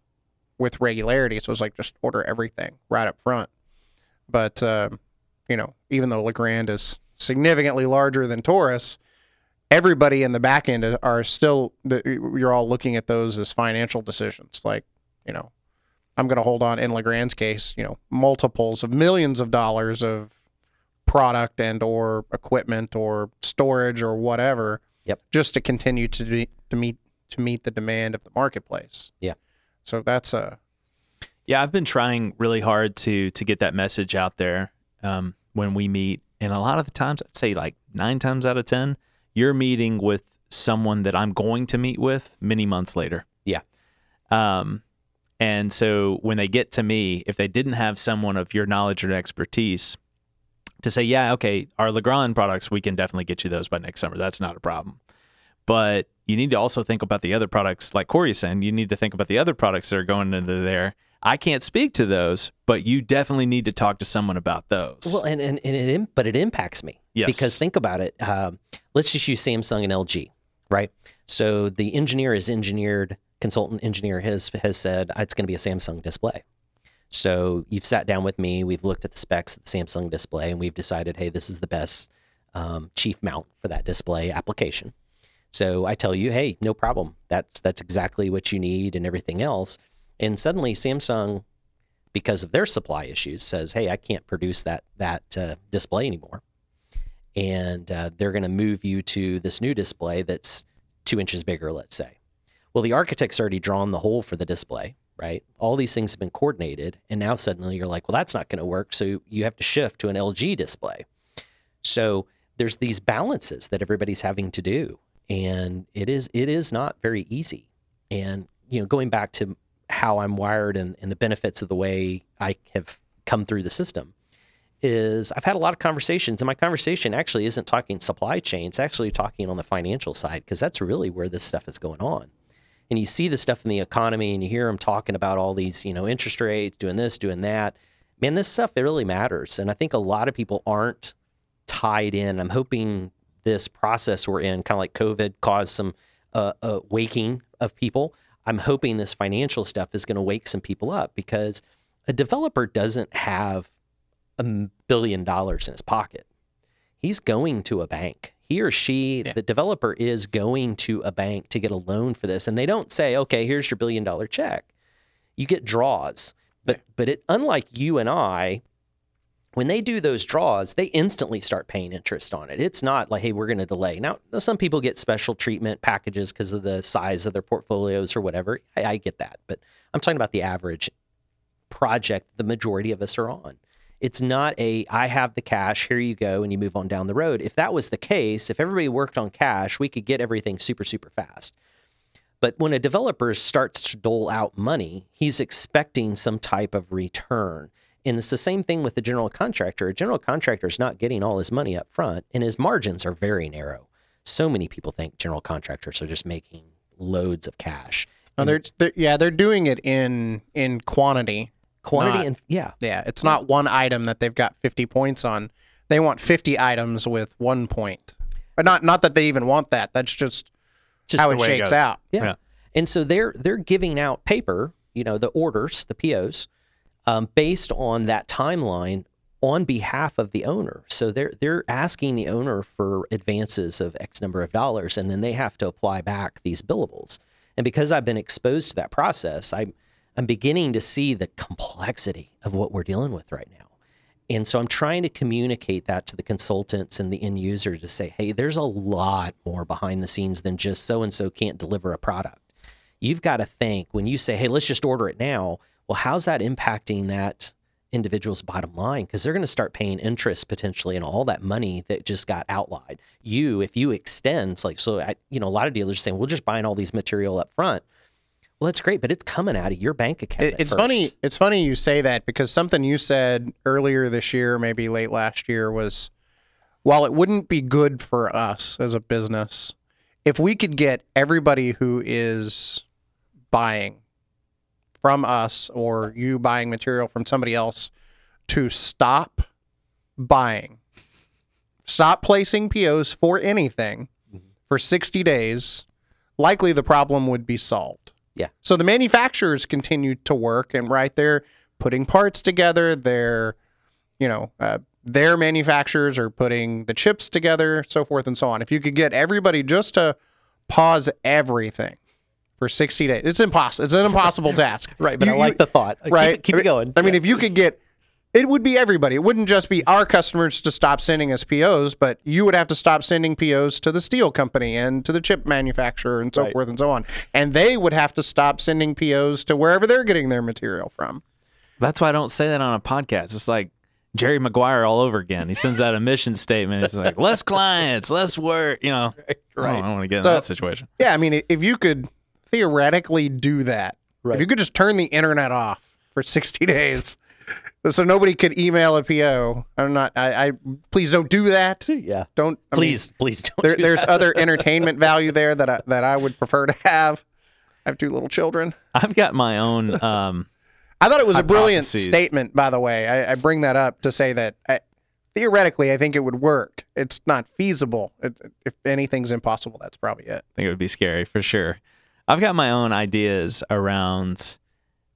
with regularity. So it was like just order everything right up front. But um, you know, even though Legrand is significantly larger than Taurus, everybody in the back end are still the, you're all looking at those as financial decisions. Like, you know, I'm going to hold on in Legrand's case, you know, multiples of millions of dollars of product and or equipment or storage or whatever. Yep. Just to continue to be, to meet to meet the demand of the marketplace. Yeah. So that's a Yeah, I've been trying really hard to to get that message out there um, when we meet, and a lot of the times, I'd say like nine times out of ten, you're meeting with someone that I'm going to meet with many months later. Yeah. Um, and so when they get to me, if they didn't have someone of your knowledge or expertise to say, yeah, okay, our Legrand products, we can definitely get you those by next summer. That's not a problem. But you need to also think about the other products, like Corey's saying, you need to think about the other products that are going into there. I can't speak to those, but you definitely need to talk to someone about those. Well, and, and, and it, but it impacts me. Yes. Because think about it. Um, let's just use Samsung and LG, right? So the engineer has engineered consultant engineer his has said it's going to be a Samsung display. So you've sat down with me, we've looked at the specs of the Samsung display, and we've decided, hey, this is the best um, chief mount for that display application. So I tell you, hey, no problem. That's that's exactly what you need and everything else. And suddenly Samsung, because of their supply issues, says, hey, I can't produce that that uh, display anymore, and uh, they're going to move you to this new display that's two inches bigger, let's say. Well, the architect's already drawn the hole for the display, right? All these things have been coordinated, and now suddenly you're like, well, that's not going to work. So you have to shift to an LG display. So there's these balances that everybody's having to do, and it is it is not very easy. And you know, going back to how I'm wired and, and the benefits of the way I have come through the system is I've had a lot of conversations, and my conversation actually isn't talking supply chain; it's actually talking on the financial side because that's really where this stuff is going on. And you see the stuff in the economy, and you hear them talking about all these, you know, interest rates, doing this, doing that. Man, this stuff it really matters, and I think a lot of people aren't tied in. I'm hoping this process we're in, kind of like COVID, caused some uh, uh, waking of people. I'm hoping this financial stuff is going to wake some people up because a developer doesn't have a billion dollars in his pocket. He's going to a bank. He or she, Yeah. the developer, is going to a bank to get a loan for this, and they don't say, "Okay, here's your billion dollar check." You get draws, but but it unlike you and I, when they do those draws, they instantly start paying interest on it. It's not like, hey, we're going to delay. Now, some people get special treatment packages because of the size of their portfolios or whatever. I, I get that. But I'm talking about the average project the majority of us are on. It's not a, I have the cash, here you go, and you move on down the road. If that was the case, if everybody worked on cash, we could get everything super, super fast. But when a developer starts to dole out money, he's expecting some type of return. And it's the same thing with the general contractor. A general contractor is not getting all his money up front, and his margins are very narrow. So many people think general contractors are just making loads of cash. No, they're, they're yeah, they're doing it in in quantity. Quantity Not- and yeah, Yeah, it's not one item that they've got 50 points on. They want 50 items with one point. But not not that they even want that. That's just, Just how it way it shakes out. Yeah. Yeah. And so they're they're giving out paper, you know, the orders, the POs, um, based on that timeline on behalf of the owner. So they're they're asking the owner for advances of X number of dollars, and then they have to apply back these billables. And because I've been exposed to that process, I'm I'm beginning to see the complexity of what we're dealing with right now. And so I'm trying to communicate that to the consultants and the end user to say, hey, there's a lot more behind the scenes than just so and so can't deliver a product. You've got to think when you say, hey, let's just order it now. Well, how's that impacting that individual's bottom line? Because they're going to start paying interest potentially on all that money that just got outlined. You, if you extend, like, so, I, you know, a lot of dealers are saying, we're just buying all these material up front. Well, that's great, but it's coming out of your bank account. It, it's first. funny. It's funny you say that because something you said earlier this year, maybe late last year, was while it wouldn't be good for us as a business if we could get everybody who is buying from us or you buying material from somebody else to stop buying, stop placing POs for anything mm-hmm. for 60 days, likely the problem would be solved. Yeah. So the manufacturers continue to work and right they're putting parts together. They're, you know, uh, their manufacturers are putting the chips together, so forth and so on. If you could get everybody just to pause everything for 60 days, it's impossible. It's an impossible task. Right, but You- I like you- the thought. Keep right? it- Keep, it, going. I mean, if you could get, it would be everybody. It wouldn't just be our customers to stop sending us POs, but you would have to stop sending POs to the steel company and to the chip manufacturer and so Right. forth and so on. And they would have to stop sending POs to wherever they're getting their material from. That's why I don't say that on a podcast. It's like Jerry Maguire all over again. He sends out a mission statement. It's like less clients, less work. You know, I don't, want to get in So- that situation. Yeah, I mean, if you could theoretically do that, Right. if you could just turn the internet off for 60 days. So nobody could email a PO. I'm not. I. I please don't do that. yeah. Don't. I mean, Please, please don't. there, do there's that. other entertainment value there that I, that I would prefer to have. I have two little children. I've got my own. Um, I thought it was a brilliant statement, by the way. I, I bring that up to say that I, theoretically, I think it would work. It's not feasible. It, if anything's impossible, that's probably it. I think it would be scary for sure. I've got my own ideas around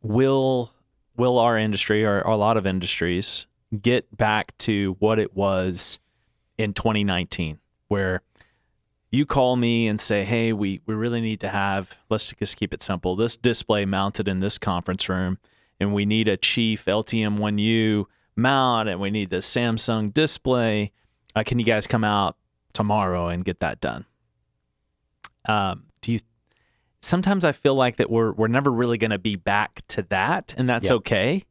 will will our industry or, a lot of industries get back to what it was in 2019, where you call me and say, "Hey, we we really need to have let's just keep it simple. This display mounted in this conference room, and we need a chief LTM1U mount, and we need the Samsung display. Uh, can you guys come out tomorrow and get that done?" Um? Sometimes I feel like that we're we're never really going to be back to that, and that's Yeah. okay,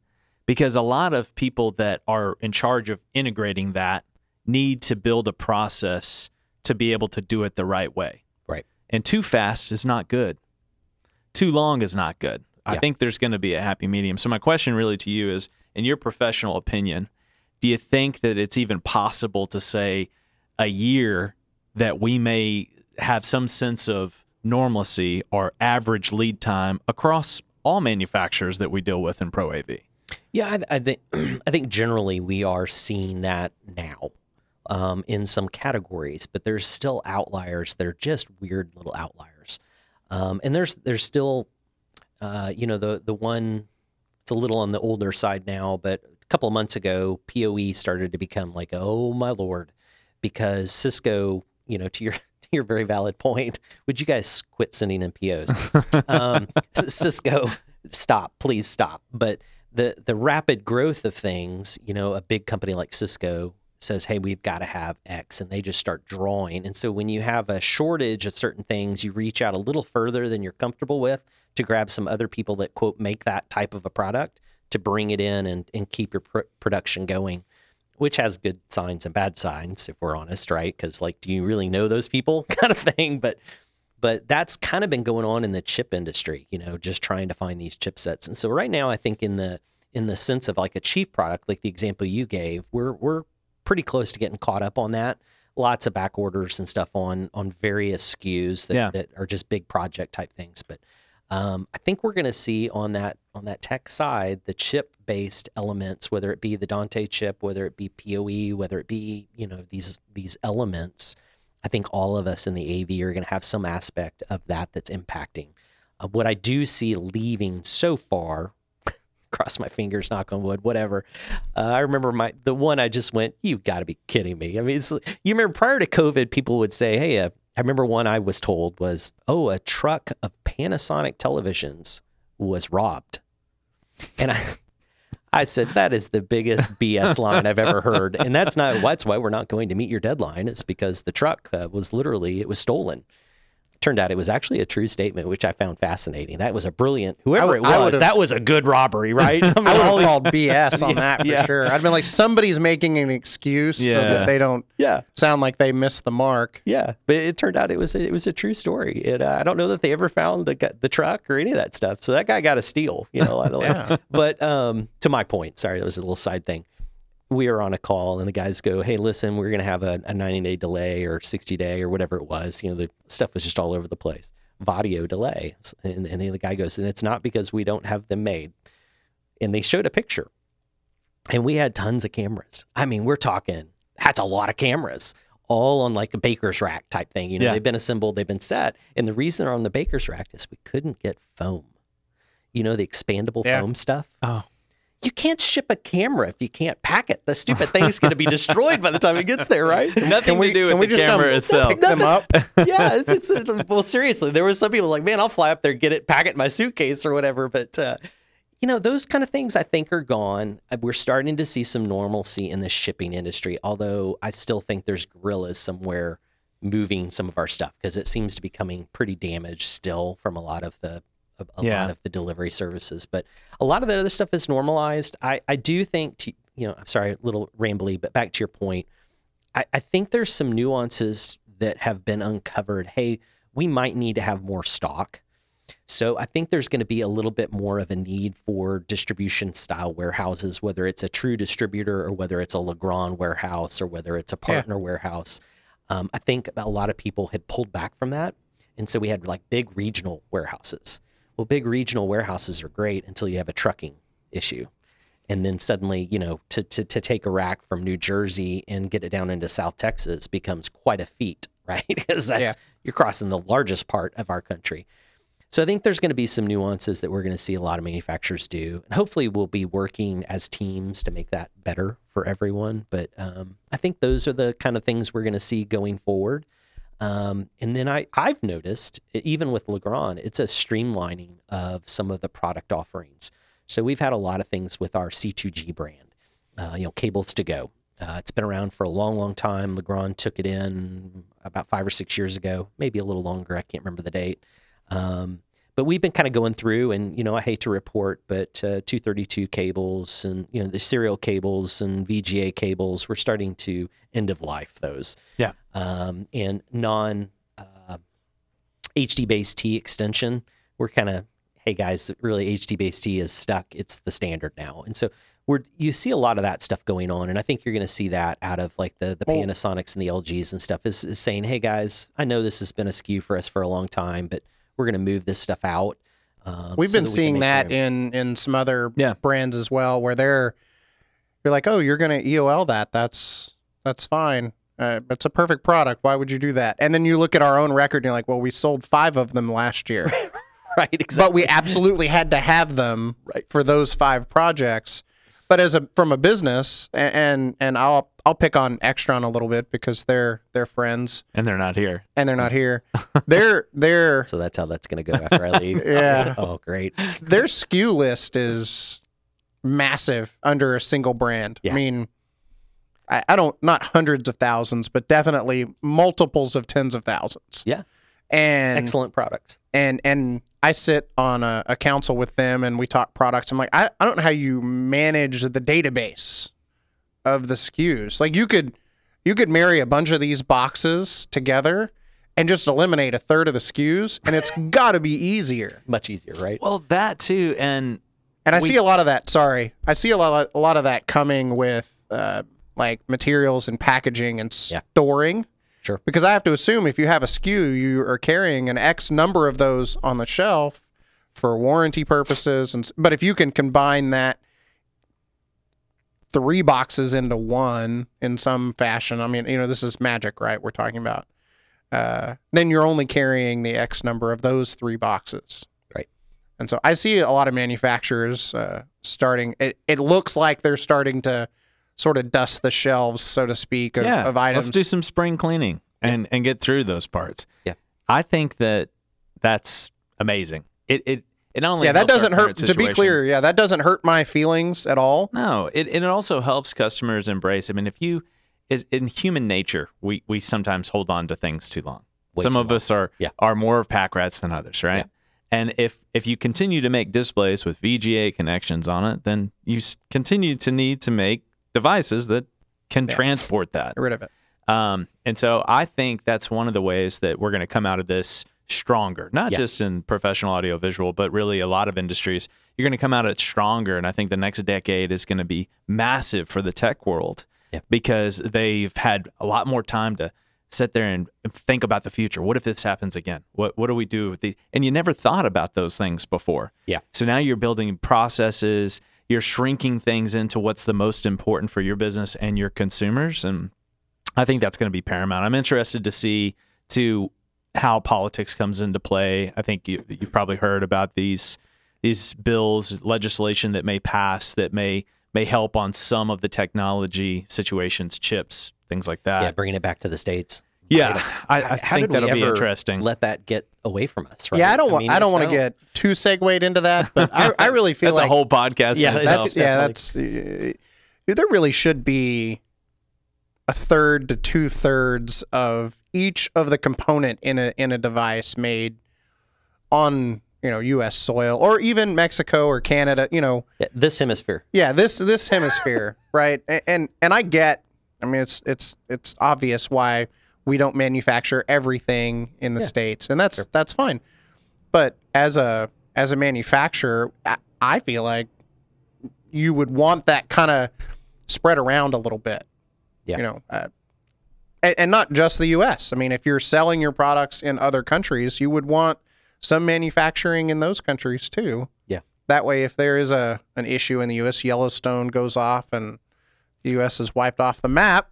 because a lot of people that are in charge of integrating that need to build a process to be able to do it the right way. Right. And too fast is not good. Too long is not good. I think there's going to be a happy medium. So my question really to you is in your professional opinion, do you think that it's even possible to say a year that we may have some sense of normalcy or average lead time across all manufacturers that we deal with in Pro AV? Yeah, I, I think I think generally we are seeing that now um, in some categories, but there's still outliers that are just weird little outliers, um, and there's there's still, uh, you know, the the one it's a little on the older side now, but a couple of months ago, PoE started to become like, oh my lord, because Cisco, you know, to your your very valid point, would you guys quit sending in POs? um, Cisco, stop, please stop. But the the rapid growth of things, you know, a big company like Cisco says, "Hey, we've got to have X," and they just start drawing. And so when you have a shortage of certain things, you reach out a little further than you're comfortable with to grab some other people that quote make that type of a product to bring it in and and keep your pr- production going. Which has good signs and bad signs, if we're honest, right? Because like, do you really know those people, kind of thing? But but that's kind of been going on in the chip industry you know just trying to find these chipsets and so right now i think in the in the sense of like a chief product like the example you gave we're we're pretty close to getting caught up on that lots of back orders and stuff on on various skus that, Yeah. that are just big project type things but um, I think we're going to see on that on that tech side the chip based elements, whether it be the Dante chip, whether it be PoE, whether it be you know these these elements. I think all of us in the AV are going to have some aspect of that that's impacting. Uh, what I do see leaving so far, cross my fingers, knock on wood, whatever. Uh, I remember my the one I just went, You've got to be kidding me. I mean, you remember prior to COVID, people would say, hey, uh, I remember one I was told was, oh, a truck of Panasonic televisions was robbed, and I. I said that is the biggest BS line I've ever heard, and that's not that's why we're not going to meet your deadline. It's because the truck uh, was literally it was stolen. Turned out it was actually a true statement, which I found fascinating. That was a brilliant whoever it was. That was a good robbery, right? I mean, I would called BS on Yeah, that for yeah. sure. I'd been like, somebody's making an excuse so that they don't yeah, sound like they missed the mark. yeah. But it turned out it was it was a true story. It, uh, I don't know that they ever found the the truck or any of that stuff. So that guy got a steal, you know. Yeah. But um, to my point, sorry, that was a little side thing. We were on a call, and the guys go, "Hey, listen, we're going to have a, a 90 day delay or 60 day or whatever it was. You know, the stuff was just all over the place. Vaddio delay." And, and the guy goes, "And it's not because we don't have them made." And they showed a picture, and we had tons of cameras. I mean, we're talking that's a lot of cameras. All on like a baker's rack type thing. You know, Yeah. they've been assembled, they've been set. And the reason they're on the baker's rack is we couldn't get foam. You know, the expandable Yeah. foam stuff Oh, you can't ship a camera if you can't pack it. The stupid thing's going to be destroyed by the time it gets there, right? nothing we- to do can with we the just, um, camera itself. Pick them up. yeah, it's, it's, it's- well, seriously, there was some people like, man, I'll fly up there, get it, pack it in my suitcase or whatever. But uh, you know, those kind of things I think are gone. Uh, We're starting to see some normalcy in the shipping industry, although I still think there's gorillas somewhere moving some of our stuff because it seems to be coming pretty damaged still from a lot of the a, a Yeah. lot of the delivery services. But a lot of the other stuff is normalized. I I do think to, you know, I'm sorry, a little rambly, but back to your point, I, I think there's some nuances that have been uncovered. Hey, we might need to have more stock. So I think there's going to be a little bit more of a need for distribution style warehouses, whether it's a true distributor or whether it's a Legrand warehouse or whether it's a Yeah. partner warehouse. Um, I think a lot of people had pulled back from that. And so we had like big regional warehouses. Well, big regional warehouses are great until you have a trucking issue. And then suddenly, you know, to, to, to take a rack from New Jersey and get it down into South Texas becomes quite a feat, right? because that's Yeah. you're crossing the largest part of our country. So I think there's going to be some nuances that we're going to see a lot of manufacturers do, and hopefully we'll be working as teams to make that better for everyone. But um, I think those are the kind of things we're going to see going forward. Um, and then I, I've noticed, even with Legrand, it's a streamlining of some of the product offerings. So we've had a lot of things with our C2G brand, uh, you know, cables to go. Uh, it's been around for a long, long time. Legrand took it in about five or six years ago, maybe a little longer. I can't remember the date. Um, but we've been kind of going through, and you know, I hate to report, but uh, 232 cables and you know the serial cables and VGA cables, we're starting to end of life those. Yeah. Um, and non uh, HDBaseT extension, we're kind of, hey guys, really HDBaseT is stuck. It's the standard now, and so we're you see a lot of that stuff going on, and I think you're going to see that out of like the the Well- Panasonics and the LGs and stuff is, is saying, hey guys, I know this has been a SKU for us for a long time, but we're going to move this stuff out. Um, We've so been that we seeing that room. in in some other Yeah. brands as well, where they're you're like, oh, you're gonna EOL that. That's that's fine. Uh, it's a perfect product. Why would you do that? And then you look at our own record, and you're like, well, we sold five of them last year, right exactly. but we absolutely had to have them Right. for those five projects. But as a from a business, a- and and I'll I'll pick on Extron a little bit because they're they're friends and they're not here. and they're not here. they're they're so that's how that's going to go after I leave. Yeah. Oh, great. their SKU list is massive under a single brand. Yeah. I mean, I, I don't not hundreds of thousands, but definitely multiples of tens of thousands. Yeah. And Excellent products. and and I sit on a, a council with them and we talk products. I'm like, I, I don't know how you manage the database of the SKUs. Like you could you could marry a bunch of these boxes together and just eliminate a third of the SKUs, and it's got to be easier. Much easier, right? Well, that too, and And I We- see a lot of that. Sorry, I see a lot, a lot of that coming with uh, like materials and packaging and Yeah. storing. Sure. Because I have to assume if you have a SKU, you are carrying an X number of those on the shelf for warranty purposes. And but if you can combine that three boxes into one in some fashion, I mean, you know, this is magic, right? We're talking about. Uh, then you're only carrying the X number of those three boxes. Right. And so I see a lot of manufacturers uh, starting. It, it looks like they're starting to sort of dust the shelves, so to speak, of, yeah, of items. let's do some spring cleaning and and get through those parts. Yeah. I think that that's amazing. It it it not only yeah, that doesn't hurt. current To be clear, yeah, that doesn't hurt my feelings at all. No, it and it also helps customers embrace. I mean, if you is in human nature, we we sometimes hold on to things too long. Way Some too of long. us are Yeah. are more of pack rats than others, right? Yeah. And if if you continue to make displays with VGA connections on it, then you continue to need to make devices that can Yeah. transport that. Get rid of it. Um, and so I think that's one of the ways that we're going to come out of this stronger, not Yeah. just in professional audio visual, but really a lot of industries. You're going to come out of it stronger. And I think the next decade is going to be massive for the tech world Yeah. because they've had a lot more time to sit there and think about the future. What if this happens again? What what do we do with the and you never thought about those things before. Yeah. So now you're building processes, you're shrinking things into what's the most important for your business and your consumers and I think that's going to be paramount. I'm interested to see to how politics comes into play. I think you you probably heard about these these bills, legislation that may pass that may may help on some of the technology situations, chips, things like that. yeah, bringing it back to the states. Yeah, I, I How think did we that'll be ever interesting. Let that get away from us, right? Yeah, I don't want. mean, I, don't it's want to get too segued into that, but I, I really feel That's like a whole podcast. Yeah, in that's- itself. that's yeah, that's uh, there really should be a third to two thirds of each of the component in a in a device made on you know U.S. soil or even Mexico or Canada. You know, Yeah, this hemisphere. yeah, this this hemisphere, right? And, and and I get. I mean, it's it's it's obvious why we don't manufacture everything in the states, and that's that's fine. But as a as a manufacturer, I, I feel like you would want that kind of spread around a little bit. Yeah. You know, uh, and, and not just the U.S. I mean, if you're selling your products in other countries, you would want some manufacturing in those countries too. Yeah. That way, if there is a an issue in the U.S., Yellowstone goes off and the U.S. is wiped off the map,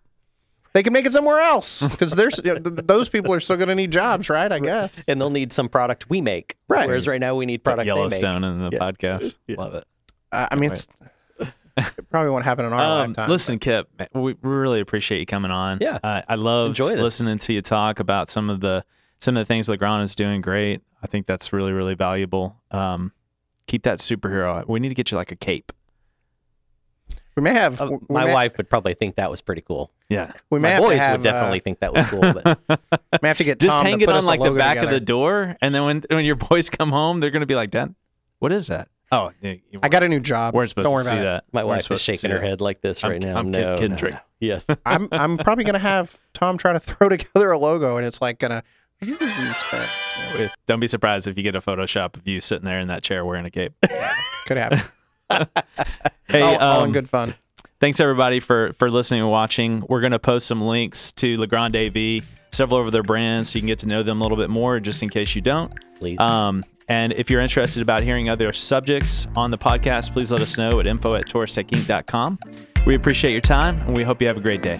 they can make it somewhere else because there's you know, those people are still going to need jobs, right? I guess. and they'll need some product we make. Right. Whereas right now we need Put product they make. Yellowstone in the Yeah. podcast. Love it. Uh, I mean, it's, it probably won't happen in our Um, lifetime. listen, Kip, we we really appreciate you coming on. Yeah. uh, I love listening to you talk about some of the some of the things Legrand is doing great. I think that's really really valuable. Um, keep that superhero. We need to get you like a cape. We may have Uh, we my may, wife would probably think that was pretty cool. Yeah, We may My have boys have, would definitely think that was cool. But uh, may have to get just Tom hang to it put on like the logo back of the door, and then when when your boys come home, they're gonna be like, "Dad, what is that?" Oh, yeah, you I got a new job. We're supposed Don't worry to see about it. that. my We're wife is supposed to see shaking her head like this I'm- right now. I'm no, kid- no, kidding. no. Yes. I'm I'm probably gonna have Tom try to throw together a logo, and it's like gonna Don't be surprised if you get a Photoshop of you sitting there in that chair wearing a cape. Could happen. Hey, all, all in um, good fun. thanks everybody for for listening and watching. We're gonna post some links to Legrand AV, several of their brands, so you can get to know them a little bit more, just in case you don't. Please. Um, and if you're interested about hearing other subjects on the podcast, please let us know at info at touristechinc.com. We appreciate your time and we hope you have a great day.